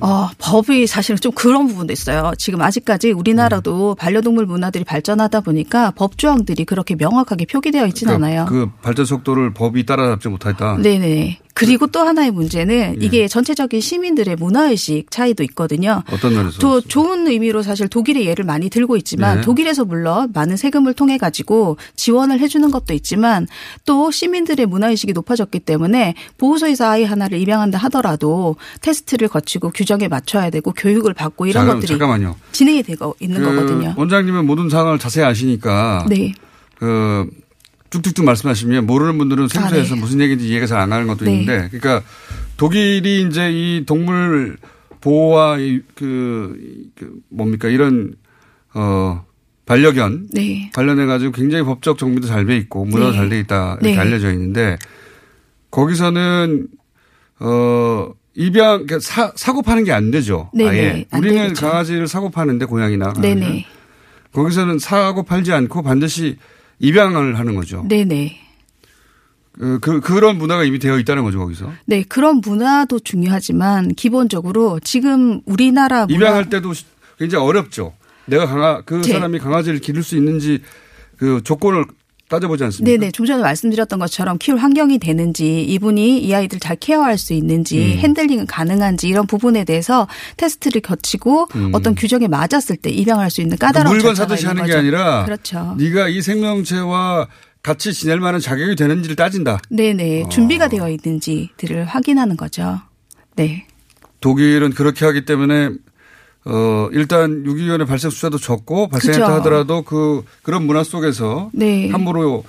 어, 법이 사실은 좀 그런 부분도 있어요. 지금 아직까지 우리나라도 네. 반려동물 문화들이 발전하다 보니까 법 조항들이 그렇게 명확하게 표기되어 있지는 않아요. 그 발전 속도를 법이 따라잡지 못했다. 네네. 그리고 또 하나의 문제는 예. 이게 전체적인 시민들의 문화의식 차이도 있거든요. 어떤 면에서? 또 좋은 의미로 사실 독일의 예를 많이 들고 있지만 네. 독일에서 물론 많은 세금을 통해 가지고 지원을 해주는 것도 있지만 또 시민들의 문화의식이 높아졌기 때문에 보호소에서 아이 하나를 입양한다 하더라도 테스트를 거치고 규정에 맞춰야 되고 교육을 받고 이런 자, 것들이 잠깐만요. 진행이 되고 있는 그 거거든요. 원장님은 모든 상황을 자세히 아시니까 네. 그 쭉쭉쭉 말씀하시면 모르는 분들은 생소해서 아, 네. 무슨 얘기인지 이해가 잘 안 가는 것도 네. 있는데 그러니까 독일이 이제 이 동물 보호와 이 그, 그 뭡니까 이런 어 반려견 네. 관련해 가지고 굉장히 법적 정비도 잘 돼 있고 문화도 네. 잘돼 있다 이렇게 네. 알려져 있는데 거기서는 어 입양 그러니까 사 사고 파는 게 안 되죠. 네네. 아예 안 우리는 되겠죠. 강아지를 사고 파는데 고양이나. 네네. 거기서는 사고 팔지 않고 반드시 입양을 하는 거죠. 네네. 그, 그, 그런 문화가 이미 되어 있다는 거죠, 거기서. 네, 그런 문화도 중요하지만 기본적으로 지금 우리나라 문화 입양할 때도 굉장히 어렵죠. 내가 강아, 그 제- 사람이 강아지를 기를 수 있는지 그 조건을 따져보지 않습니까? 네네. 좀 전에 말씀드렸던 것처럼 키울 환경이 되는지 이분이 이 아이들 잘 케어할 수 있는지 음. 핸들링은 가능한지 이런 부분에 대해서 테스트를 거치고 음. 어떤 규정에 맞았을 때 입양할 수 있는 까다로운 물건 사듯이 하는 게 거죠. 아니라 그렇죠. 네가 이 생명체와 같이 지낼 만한 자격이 되는지를 따진다. 네네. 어. 준비가 되어 있는지들을 확인하는 거죠. 네. 독일은 그렇게 하기 때문에 어 일단 유기견의 발생 숫자도 적고 발생했다 그죠. 하더라도 그 그런 문화 속에서 네. 함부로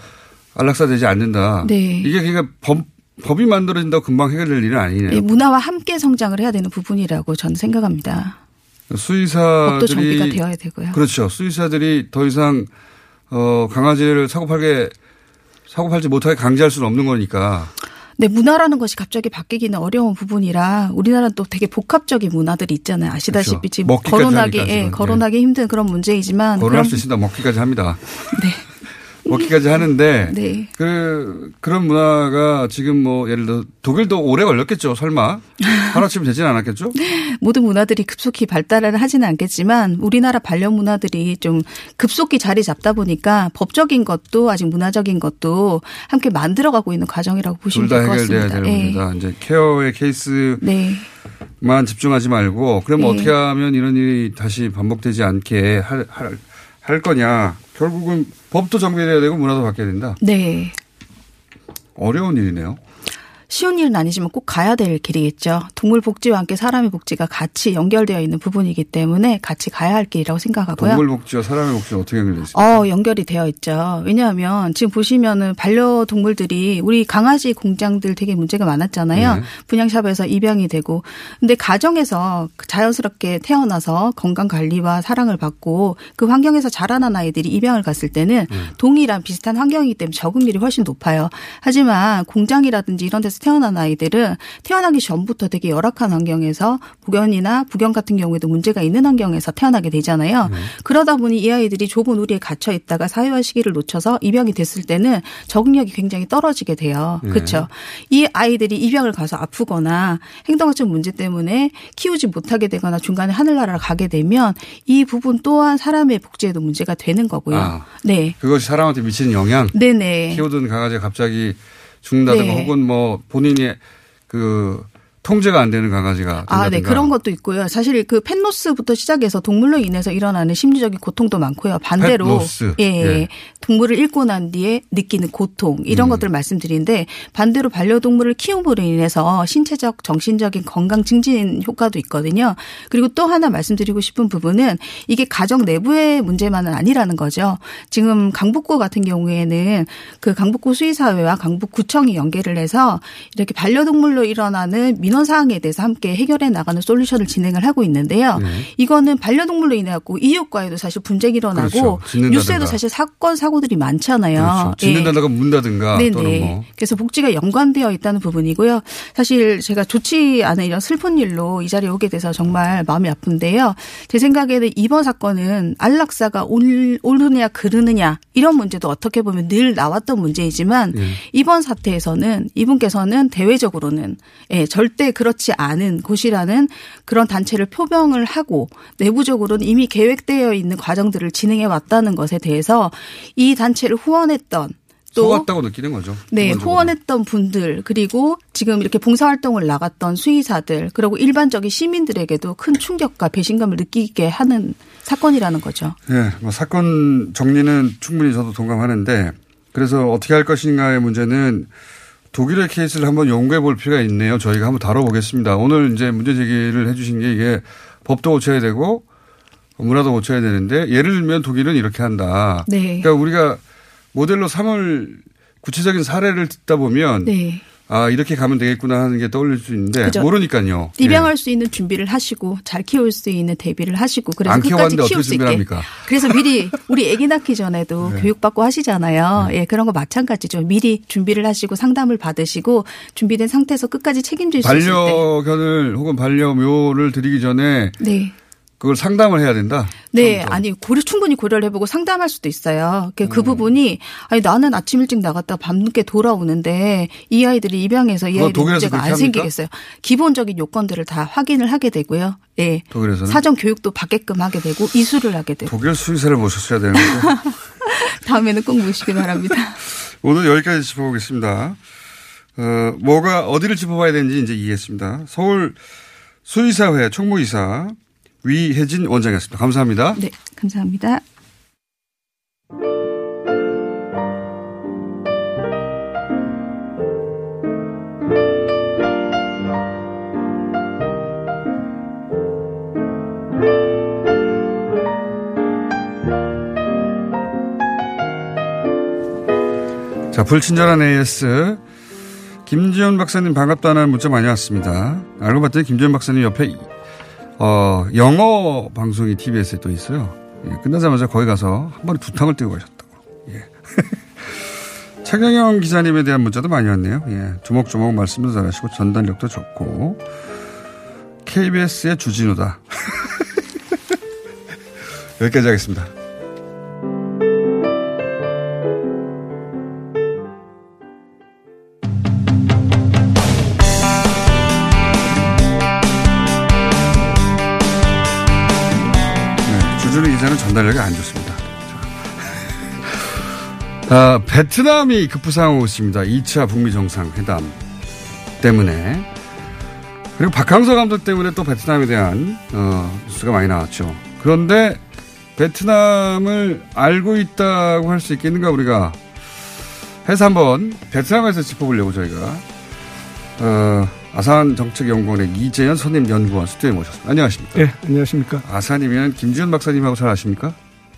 안락사되지 않는다. 네. 이게 그러니까 법, 법이 만들어진다고 금방 해결될 일은 아니네요. 예, 문화와 함께 성장을 해야 되는 부분이라고 저는 생각합니다. 수의사들이 법도 정비가 되어야 되고요. 그렇죠. 수의사들이 더 이상 어 강아지를 사고 팔게 사고 팔지 못하게 강제할 수는 없는 거니까. 네, 문화라는 것이 갑자기 바뀌기는 어려운 부분이라 우리나라는 또 되게 복합적인 문화들이 있잖아요. 아시다시피 그렇죠. 지금 거론하기, 예, 지금. 거론하기 힘든 그런 문제이지만 거론할 그런 수 있습니다. 먹기까지 합니다. 네. 먹기까지 하는데 네. 그 그런 문화가 지금 뭐 예를 들어 독일도 오래 걸렸겠죠. 설마 하루아침에 되진 않았겠죠? 모든 문화들이 급속히 발달을 하지는 않겠지만 우리나라 반려 문화들이 좀 급속히 자리 잡다 보니까 법적인 것도 아직 문화적인 것도 함께 만들어가고 있는 과정이라고 둘 보시면 다될것 해결돼야 같습니다. 되는 예. 문제다. 이제 케어의 케이스만 네. 집중하지 말고 그러면 네. 어떻게 하면 이런 일이 다시 반복되지 않게 할, 할, 할 거냐. 결국은 법도 정비돼야 되고 문화도 바뀌어야 된다. 네. 어려운 일이네요. 쉬운 일은 아니지만 꼭 가야 될 길이겠죠. 동물 복지와 함께 사람의 복지가 같이 연결되어 있는 부분이기 때문에 같이 가야 할 길이라고 생각하고요. 동물 복지와 사람의 복지는 어떻게 연결되어 있습니까? 어, 연결이 되어 있죠. 왜냐하면 지금 보시면은 반려동물들이 우리 강아지 공장들 되게 문제가 많았잖아요. 네. 분양샵에서 입양이 되고. 근데 가정에서 자연스럽게 태어나서 건강 관리와 사랑을 받고 그 환경에서 자라난 아이들이 입양을 갔을 때는 동일한 비슷한 환경이기 때문에 적응률이 훨씬 높아요. 하지만 공장이라든지 이런 데서 태어난 아이들은 태어나기 전부터 되게 열악한 환경에서 부견이나 부견 같은 경우에도 문제가 있는 환경에서 태어나게 되잖아요. 그러다 보니 이 아이들이 좁은 우리에 갇혀 있다가 사회화 시기를 놓쳐서 입양이 됐을 때는 적응력이 굉장히 떨어지게 돼요. 네. 그렇죠. 이 아이들이 입양을 가서 아프거나 행동학적 문제 때문에 키우지 못하게 되거나 중간에 하늘나라를 가게 되면 이 부분 또한 사람의 복지에도 문제가 되는 거고요. 아. 네. 그것이 사람한테 미치는 영향. 네네. 키우던 강아지가 갑자기 죽는다든가 네. 혹은 뭐 본인이 그 통제가 안 되는 강아지가 된다든가. 아, 네. 그런 것도 있고요. 사실 그 펫로스부터 시작해서 동물로 인해서 일어나는 심리적인 고통도 많고요. 반대로 펫로스. 예, 예. 동물을 잃고 난 뒤에 느끼는 고통 이런 음. 것들을 말씀드리는데 반대로 반려동물을 키움으로 인해서 신체적 정신적인 건강 증진 효과도 있거든요. 그리고 또 하나 말씀드리고 싶은 부분은 이게 가정 내부의 문제만은 아니라는 거죠. 지금 강북구 같은 경우에는 그 강북구 수의사회와 강북구청이 연계를 해서 이렇게 반려동물로 일어나는 민원 사항에 대해서 함께 해결해 나가는 솔루션을 진행을 하고 있는데요. 네. 이거는 반려동물로 인해 갖고 이웃과에도 사실 분쟁이 일어나고 그렇죠. 뉴스에도 사실 사건 사고들이 많잖아요. 그렇죠. 예. 짓는다든가 문다든가 네네. 또는 뭐. 그래서 복지가 연관되어 있다는 부분이고요. 사실 제가 좋지 않은 이런 슬픈 일로 이 자리에 오게 돼서 정말 마음이 아픈데요. 제 생각에는 이번 사건은 안락사가 올, 옳으냐 그르느냐 이런 문제도 어떻게 보면 늘 나왔던 문제이지만 예. 이번 사태에서는 이분께서는 대외적으로는 예, 절대 그렇지 않은 곳이라는 그런 단체를 표명을 하고 내부적으로는 이미 계획되어 있는 과정들을 진행해 왔다는 것에 대해서 이 단체를 후원했던 또 속았다고 느끼는 거죠. 네, 기본적으로. 후원했던 분들 그리고 지금 이렇게 봉사활동을 나갔던 수의사들 그리고 일반적인 시민들에게도 큰 충격과 배신감을 느끼게 하는 사건이라는 거죠. 예, 뭐 사건 정리는 충분히 저도 동감하는데 그래서 어떻게 할 것인가의 문제는 독일의 케이스를 한번 연구해 볼 필요가 있네요. 저희가 한번 다뤄보겠습니다. 오늘 이제 문제 제기를 해 주신 게 이게 법도 고쳐야 되고 문화도 고쳐야 되는데 예를 들면 독일은 이렇게 한다. 네. 그러니까 우리가 모델로 삼을 구체적인 사례를 듣다 보면 네. 아 이렇게 가면 되겠구나 하는 게 떠올릴 수 있는데 그죠. 모르니까요. 예. 입양할 수 있는 준비를 하시고 잘 키울 수 있는 대비를 하시고 그래서 안 끝까지 키울 어떻게 수 있게. 합니까? 그래서 미리 우리 아기 낳기 전에도 네. 교육받고 하시잖아요. 예, 그런 거 마찬가지죠. 미리 준비를 하시고 상담을 받으시고 준비된 상태에서 끝까지 책임질 수 있을 때. 반려견을 혹은 반려묘를 드리기 전에 네. 그걸 상담을 해야 된다. 네, 아니 고려 충분히 고려를 해보고 상담할 수도 있어요. 그, 음. 그 부분이 아니 나는 아침 일찍 나갔다 밤늦게 돌아오는데 이 아이들이 입양해서 이 아이들 독일에서 문제가 안? 생기겠어요. 기본적인 요건들을 다 확인을 하게 되고요. 예. 독일에서는 사전 교육도 받게끔 하게 되고 이수를 하게 되고 독일 수의사를 모셨어야 되는데 다음에는 꼭 모시기 바랍니다. 오늘 여기까지 짚어보겠습니다. 어, 뭐가 어디를 짚어봐야 되는지 이제 이해했습니다. 서울 수의사회 총무이사 위혜진 원장이었습니다. 감사합니다. 네, 감사합니다. 자, 불친절한 AS. 김지현 박사님 반갑다는 문자 많이 왔습니다. 알고 봤더니 김지현 박사님 옆에 어, 영어 방송이 TBS에 또 있어요. 예, 끝나자마자 거기 가서 한 번에 두 탕을 뛰고 가셨다고. 예. 차경영 기자님에 대한 문자도 많이 왔네요. 예, 조목조목 말씀도 잘하시고 전달력도 좋고 KBS의 주진우다. 여기까지 하겠습니다. 전달력이 안 좋습니다. 자. 아, 베트남이 급부상하고 있습니다. 2차 북미 정상회담 때문에. 그리고 박항서 감독 때문에 또 베트남에 대한, 어, 뉴스가 많이 나왔죠. 그런데 베트남을 알고 있다고 할 수 있겠는가, 우리가. 해서 한번 베트남에서 짚어보려고 저희가. 어, 아산 정책연구원의 이재현 선임 연구원 스튜디오에 모셨습니다. 안녕하십니까? 예, 안녕하십니까? 아산이면 김지훈 박사님하고 잘 아십니까?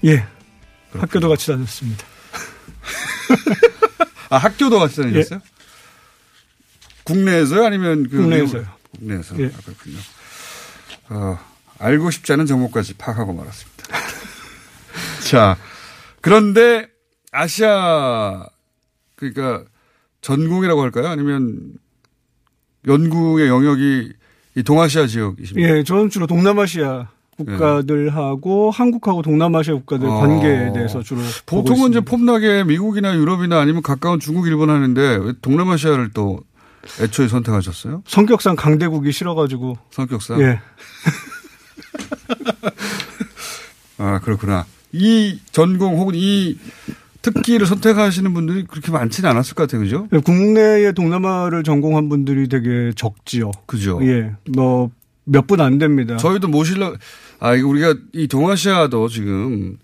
예. 학교도 같이 다녔습니다. 아, 학교도 같이 다니셨어요? 예. 국내에서요? 아니면 그 국내에서요. 국내에서. 예. 아, 그렇군요. 어, 알고 싶지 않은 정보까지 파악하고 말았습니다. 자, 그런데 아시아, 그러니까 전공이라고 할까요? 아니면 연구의 영역이 이 동아시아 지역이십니까? 예, 저는 주로 동남아시아 국가들하고 네. 한국하고 동남아시아 국가들 어. 관계에 대해서 주로 보통은 이제 폼나게 미국이나 유럽이나 아니면 가까운 중국, 일본 하는데 왜 동남아시아를 또 애초에 선택하셨어요? 성격상 강대국이 싫어가지고. 성격상? 예. 아, 그렇구나. 이 전공 혹은 이 특기를 선택하시는 분들이 그렇게 많지는 않았을 것 같아요. 그죠? 네, 국내에 동남아를 전공한 분들이 되게 적지요. 그죠? 예. 뭐, 몇 분 안 됩니다. 저희도 모실라, 아, 이거 우리가 이 동아시아도 지금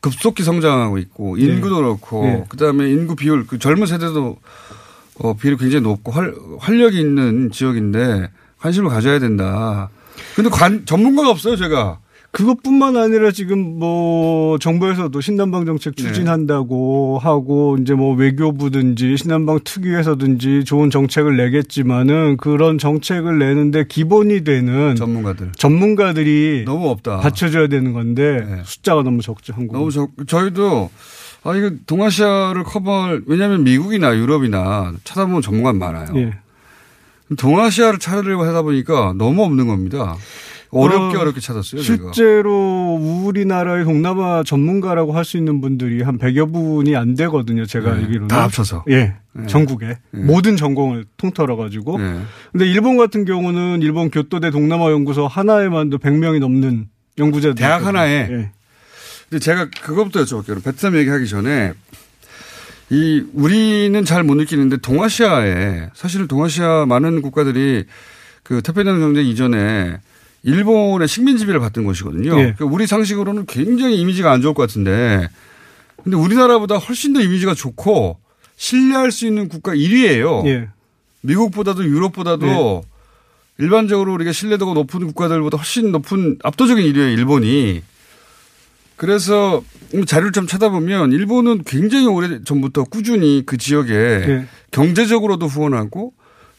급속히 성장하고 있고, 인구도 네. 그렇고, 네. 그 다음에 인구 비율, 그 젊은 세대도 어, 비율이 굉장히 높고 활, 활력이 있는 지역인데 관심을 가져야 된다. 근데 관, 전문가가 없어요, 제가. 그것뿐만 아니라 지금 뭐 정부에서도 신남방 정책 네. 추진한다고 네. 하고 이제 뭐 외교부든지 신남방 특위에서든지 좋은 정책을 내겠지만은 그런 정책을 내는데 기본이 되는 전문가들 전문가들이 너무 없다. 받쳐줘야 되는 건데 네. 숫자가 너무 적죠 한국. 너무 적. 저희도 아 이거 동아시아를 커버할 왜냐하면 미국이나 유럽이나 찾아보면 전문가 많아요. 예. 동아시아를 찾으려고 하다 보니까 너무 없는 겁니다. 어렵게 어, 렵게 찾았어요. 실제로 제가. 우리나라의 동남아 전문가라고 할 수 있는 분들이 한 100여 분이 안 되거든요. 제가 네. 알기로는. 다 합쳐서. 예. 네. 전국에. 네. 모든 전공을 통틀어 가지고. 네. 근데 일본 같은 경우는 일본 교토대 동남아 연구소 하나에만도 100명이 넘는 연구자들. 대학 하나에. 예. 근데 제가 그것부터 여쭤볼게요. 베트남 얘기하기 전에 이 우리는 잘 못 느끼는데 동아시아에 사실 동아시아 많은 국가들이 그 태평양 경제 이전에 일본의 식민지배를 받던 곳이거든요. 예. 그러니까 우리 상식으로는 굉장히 이미지가 안 좋을 것 같은데 근데 우리나라보다 훨씬 더 이미지가 좋고 신뢰할 수 있는 국가 1위예요. 예. 미국보다도 유럽보다도 예. 일반적으로 우리가 신뢰도가 높은 국가들보다 훨씬 높은 압도적인 1위예요. 일본이. 그래서 자료를 좀 찾아보면 일본은 굉장히 오래 전부터 꾸준히 그 지역에 네. 경제적으로도 후원하고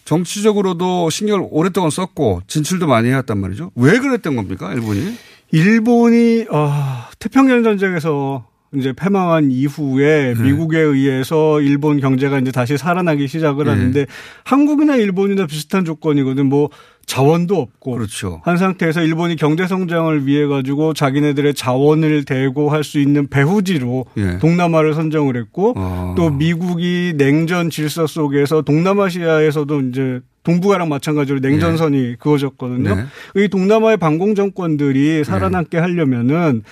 정치적으로도 신경을 오랫동안 썼고 진출도 많이 해왔단 말이죠. 왜 그랬던 겁니까, 일본이? 일본이 어, 태평양 전쟁에서 이제 패망한 이후에 네. 미국에 의해서 일본 경제가 이제 다시 살아나기 시작을 네. 하는데 한국이나 일본이나 비슷한 조건이거든. 뭐 자원도 없고 그렇죠. 한 상태에서 일본이 경제 성장을 위해 가지고 자기네들의 자원을 대고 할 수 있는 배후지로 예. 동남아를 선정을 했고 아. 또 미국이 냉전 질서 속에서 동남아시아에서도 이제 동북아랑 마찬가지로 냉전선이 네. 그어졌거든요. 네. 이 동남아의 반공 정권들이 살아남게 하려면은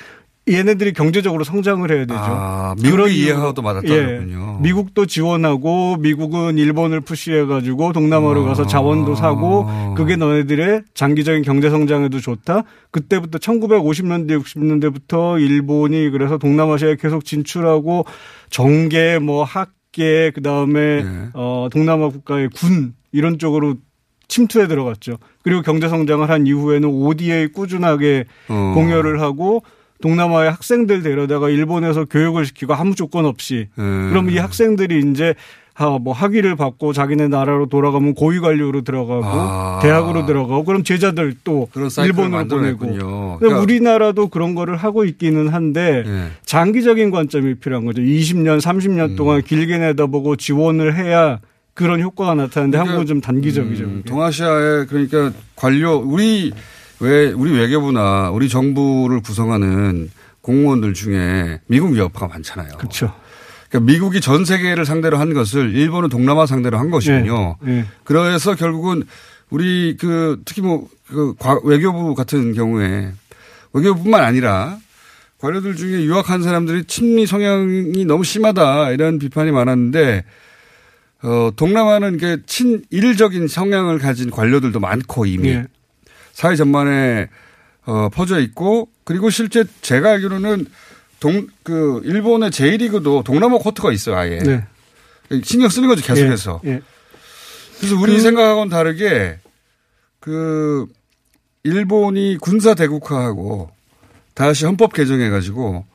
얘네들이 경제적으로 성장을 해야 되죠. 아, 미국이 이해하고도 맞았다군요. 예, 미국도 지원하고 미국은 일본을 푸시해가지고 동남아로 아. 가서 자원도 사고 그게 너네들의 장기적인 경제 성장에도 좋다. 그때부터 1950년대 60년대부터 일본이 그래서 동남아시아에 계속 진출하고 정계 뭐 학계 그다음에 네. 어 동남아 국가의 군 이런 쪽으로 침투에 들어갔죠. 그리고 경제 성장을 한 이후에는 ODA 꾸준하게 어. 공여를 하고 동남아의 학생들 데려다가 일본에서 교육을 시키고 아무 조건 없이 음. 그럼 이 학생들이 이제 뭐 학위를 받고 자기네 나라로 돌아가면 고위 관료로 들어가고 아. 대학으로 들어가고 그럼 제자들 또 일본으로 보내고 그러니까 우리나라도 그런 거를 하고 있기는 한데 네. 장기적인 관점이 필요한 거죠. 20년, 30년 음. 동안 길게 내다보고 지원을 해야 그런 효과가 나타나는데 그러니까 한국은 좀 단기적이죠. 음, 동아시아에 그러니까 관료 우리 왜 우리 외교부나 우리 정부를 구성하는 공무원들 중에 미국 여파가 많잖아요. 그렇죠. 그러니까 미국이 전 세계를 상대로 한 것을 일본은 동남아 상대로 한 것이군요. 네, 네. 그래서 결국은 우리 그 특히 뭐그 외교부 같은 경우에 외교부뿐만 아니라 관료들 중에 유학한 사람들이 친미 성향이 너무 심하다 이런 비판이 많았는데 어 동남아는 이게 친일적인 성향을 가진 관료들도 많고 이미 네. 사회 전반에 어, 퍼져 있고 그리고 실제 제가 알기로는 동, 그, 일본의 제1리그도 동남아 코트가 있어요, 아예. 네. 신경 쓰는 거죠, 계속해서. 예, 예. 그래서 우리 그- 생각하고는 다르게 그 일본이 군사 대국화하고 다시 헌법 개정해가지고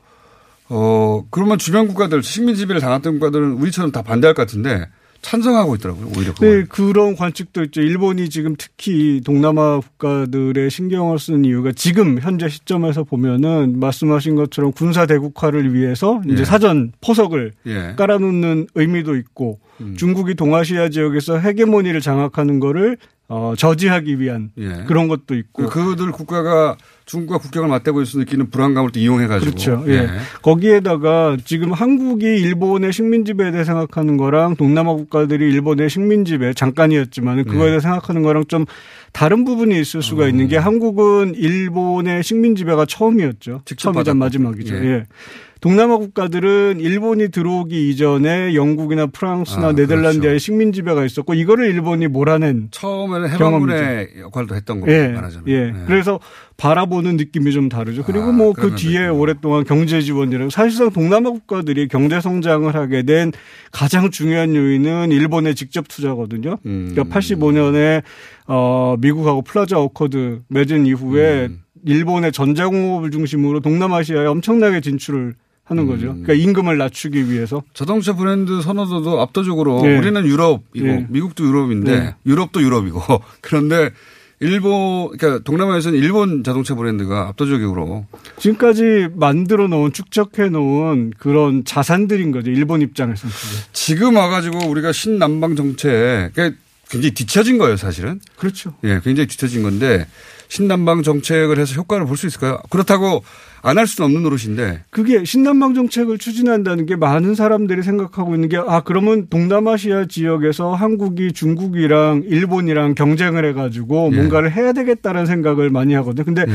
어 그러면 주변 국가들 식민 지배를 당했던 국가들은 우리처럼 다 반대할 것 같은데 찬성하고 있더라고요. 오히려 그걸. 네, 그런 관측도 있죠. 일본이 지금 특히 동남아 국가들의 신경을 쓰는 이유가 지금 현재 시점에서 보면은 말씀하신 것처럼 군사 대국화를 위해서 이제 예. 사전 포석을 예. 깔아놓는 의미도 있고 음. 중국이 동아시아 지역에서 헤게모니를 장악하는 거를 어, 저지하기 위한 예. 그런 것도 있고 그 그들 국가가 중국과 국경을 맞대고 수 느끼는 불안감을 또 이용해가지고 그렇죠. 예. 거기에다가 지금 한국이 일본의 식민 지배에 대해 생각하는 거랑 동남아 국가들이 일본의 식민 지배 잠깐이었지만 그거에 네. 대해 생각하는 거랑 좀 다른 부분이 있을 수가 있는 어. 게 한국은 일본의 식민 지배가 처음이었죠. 처음이자. 마지막이죠. 예. 예. 동남아 국가들은 일본이 들어오기 이전에 영국이나 프랑스나 아, 네덜란드의 그렇죠. 식민 지배가 있었고 이거를 일본이 몰아낸 처음에는. 해방군의 역할도 했던 거고 예, 말하자면. 예. 네. 그래서 바라보는 느낌이 좀 다르죠. 그리고 아, 뭐그 그러면 뒤에 오랫동안 경제 지원이랑 사실상 동남아 국가들이 경제 성장을 하게 된 가장 중요한 요인은 일본의 직접 투자거든요. 음. 그러니까 85년에 어 미국하고 Plaza Accord 맺은 이후에 음. 일본의 전자공업을 중심으로 동남아시아에 엄청나게 진출을 하는 거죠. 음. 그러니까 임금을 낮추기 위해서. 자동차 브랜드 선호도도 압도적으로 예. 우리는 유럽이고 예. 미국도 유럽인데 예. 유럽도 유럽이고 그런데 일본 그러니까 동남아에서는 일본 자동차 브랜드가 압도적으로 지금까지 만들어 놓은 축적해 놓은 그런 자산들인 거죠. 일본 입장에서는. 그게. 지금 와가지고 우리가 신남방 정책 그러니까 굉장히 뒤처진 거예요 사실은. 그렇죠. 예, 굉장히 뒤처진 건데 신남방 정책을 해서 효과를 볼 수 있을까요? 그렇다고 안 할 수는 없는 노릇인데 그게 신남방 정책을 추진한다는 게 많은 사람들이 생각하고 있는 게 아 그러면 동남아시아 지역에서 한국이 중국이랑 일본이랑 경쟁을 해가지고 예. 뭔가를 해야 되겠다는 생각을 많이 하거든요. 근데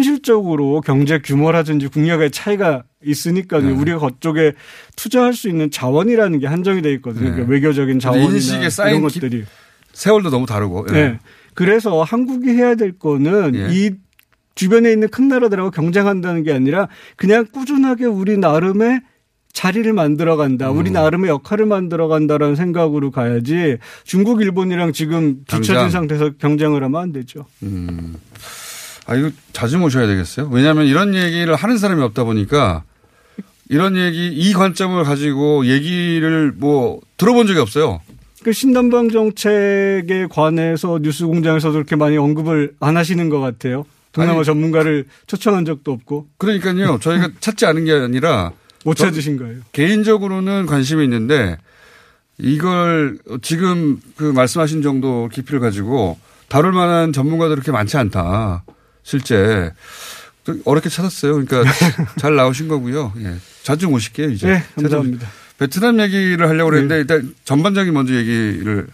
현실적으로 경제 규모라든지 국력의 차이가 있으니까요. 네. 우리가 그쪽에 투자할 수 있는 자원이라는 게 한정이 돼 있거든요. 네. 그러니까 외교적인 자원이나 이런 기- 것들이. 세월도 너무 다르고. 예. 네. 그래서 한국이 해야 될 거는 예. 이 주변에 있는 큰 나라들하고 경쟁한다는 게 아니라 그냥 꾸준하게 우리 나름의 자리를 만들어 간다. 음. 우리 나름의 역할을 만들어 간다라는 생각으로 가야지 중국, 일본이랑 지금 뒤처진. 상태에서 경쟁을 하면 안 되죠. 음. 아, 이거 자주 모셔야 되겠어요. 왜냐하면 이런 얘기를 하는 사람이 없다 보니까 이런 얘기, 이 관점을 가지고 얘기를 뭐 들어본 적이 없어요. 그 신남방 정책에 관해서 뉴스 공장에서도 그렇게 많이 언급을 안 하시는 것 같아요. 동남아 아니, 전문가를 초청한 적도 없고 그러니까요. 저희가 찾지 않은 게 아니라 못 저- 찾으신 거예요. 개인적으로는 관심이 있는데 이걸 지금 그 말씀하신 정도 깊이를 가지고 다룰 만한 전문가들 그렇게 많지 않다. 실제 좀 어렵게 찾았어요. 그러니까 잘 나오신 거고요. 예. 자주 모실게요 이제. 네, 감사합니다. 베트남 얘기를 하려고 그랬는데 일단 전반적인 먼저 얘기를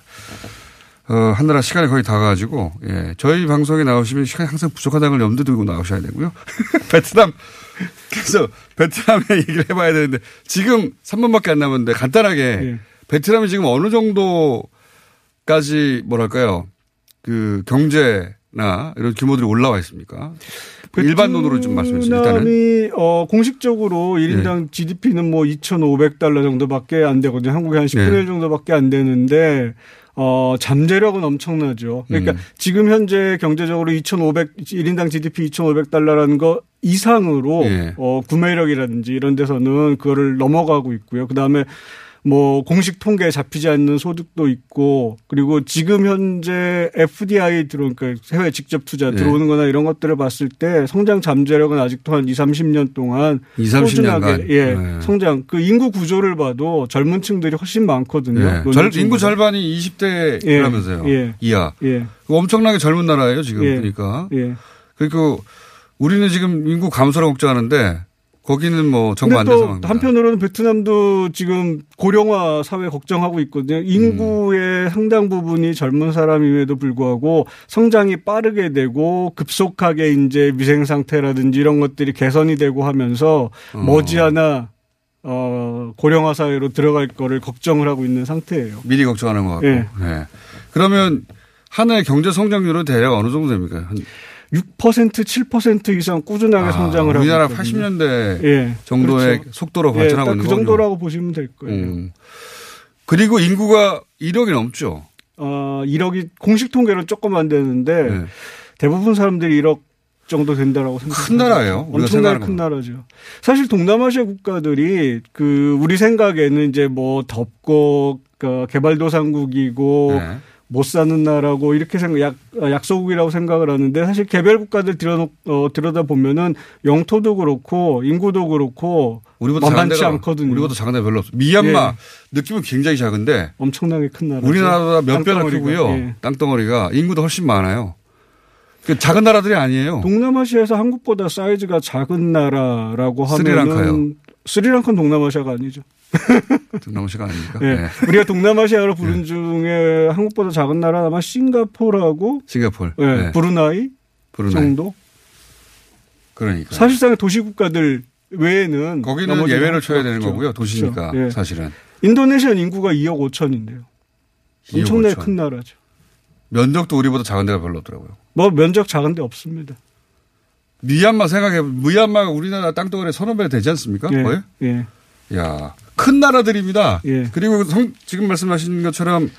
어, 하느라 시간이 거의 다 가가지고, 예. 저희 방송에 나오시면 시간이 항상 부족하다는 걸 염두에 두고 나오셔야 되고요. 베트남, 그래서 베트남의 얘기를 해봐야 되는데, 지금 3분밖에 안 남았는데, 간단하게, 예. 베트남이 지금 어느 정도까지, 뭐랄까요, 그 경제나 이런 규모들이 올라와 있습니까? 일반 돈으로 좀 말씀해 주세요. 일단은. 베트남이 어 공식적으로 1인당 GDP는 뭐 2,500달러 정도밖에 안 되거든요. 한국의 한 10분의 네. 1 정도밖에 안 되는데 어 잠재력은 엄청나죠. 그러니까 음. 지금 현재 경제적으로 2,500 1인당 GDP 2,500달러라는 거 이상으로 예. 어 구매력이라든지 이런 데서는 그거를 넘어가고 있고요. 그다음에 뭐 공식 통계에 잡히지 않는 소득도 있고 그리고 지금 현재 FDI 들어온 그러니까 해외 직접 투자 네. 들어오는 거나 이런 것들을 봤을 때 성장 잠재력은 아직도 한 2, 30년 동안 2, 30 꾸준하게. 예, 네. 성장 그 인구 구조를 봐도 젊은 층들이 훨씬 많거든요. 예. 절. 인구 절반이 20대라면서요. 예. 이하. 예. 엄청나게 젊은 나라예요, 지금 예. 보니까. 예. 그리고 우리는 지금 인구 감소라고 걱정하는데 거기는 뭐 근데 또 상황입니다. 한편으로는 베트남도 지금 고령화 사회 걱정하고 있거든요. 인구의 음. 상당 부분이 젊은 사람임에도 불구하고 성장이 빠르게 되고 급속하게 이제 위생 상태라든지 이런 것들이 개선이 되고 하면서 어. 머지않아 어 고령화 사회로 들어갈 거를 걱정을 하고 있는 상태예요. 미리 걱정하는 것 같고. 예. 네. 그러면 하나의 경제 성장률은 대략 어느 정도 됩니까? 한 6% 7% 이상 꾸준하게 아, 성장을 하고 우리나라 있거든요. 80년대 예, 정도의 그렇죠. 속도로 예, 발전하고 딱 있는 그 거죠. 정도라고 보시면 될 거예요. 음. 그리고 인구가 1억이 넘죠. 어 1억이 공식 통계로는 조금 안 되는데 네. 대부분 사람들이 1억 정도 된다라고 생각합니다. 큰 나라예요. 엄청나게 큰 나라죠. 사실 동남아시아 국가들이 그 우리 생각에는 이제 뭐 덥고 그 개발도상국이고 네. 못 사는 나라고 이렇게 생각 약 약소국이라고 생각을 하는데 사실 개별 국가들 들여 어, 들여다 보면은 영토도 그렇고 인구도 그렇고 우리보다 작은 만만치 데가 않거든요. 우리보다 작은 데 별로 없어. 미얀마 예. 느낌은 굉장히 작은데 엄청나게 큰 나라. 우리나라보다 몇 배나. 크고요. 예. 땅덩어리가 인구도 훨씬 많아요. 그 작은 나라들이 아니에요. 동남아시아에서 한국보다 사이즈가 작은 나라라고 하면은 스리랑카요. 스리랑카는 동남아시아가 아니죠. 동남아시아가 아닙니까? 예. 네. 우리가 동남아시아로 부른 중에 한국보다 작은 나라 아마 싱가포르하고 싱가폴. 예, 네. 브루나이, 브루나이. 정도. 그러니까. 사실상의 도시 국가들 외에는 거기는 예외를 쳐야 되는 그렇죠. 거고요. 도시니까 그렇죠. 예. 사실은. 인도네시아는 인구가 2억 5천인데요. 2억 엄청나게 5천. 큰 나라죠. 면적도 우리보다 작은 데가 별로 없더라고요. 뭐 면적 작은 데 없습니다. 미얀마 생각해 미얀마가 우리나라 땅덩어리 서너 배 되지 않습니까? 예. 거의? 예. 야, 큰 나라들입니다. 예. 그리고 성- 지금 말씀하신 것처럼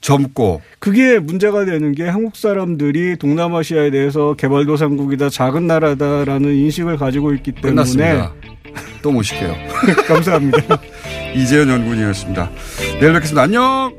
젊고 그게 문제가 되는 게 한국 사람들이 동남아시아에 대해서 개발도상국이다 작은 나라다라는 인식을 가지고 있기 때문에 끝났습니다. 또 모실게요. 감사합니다. 이재현 연구원이었습니다. 내일 뵙겠습니다. 안녕!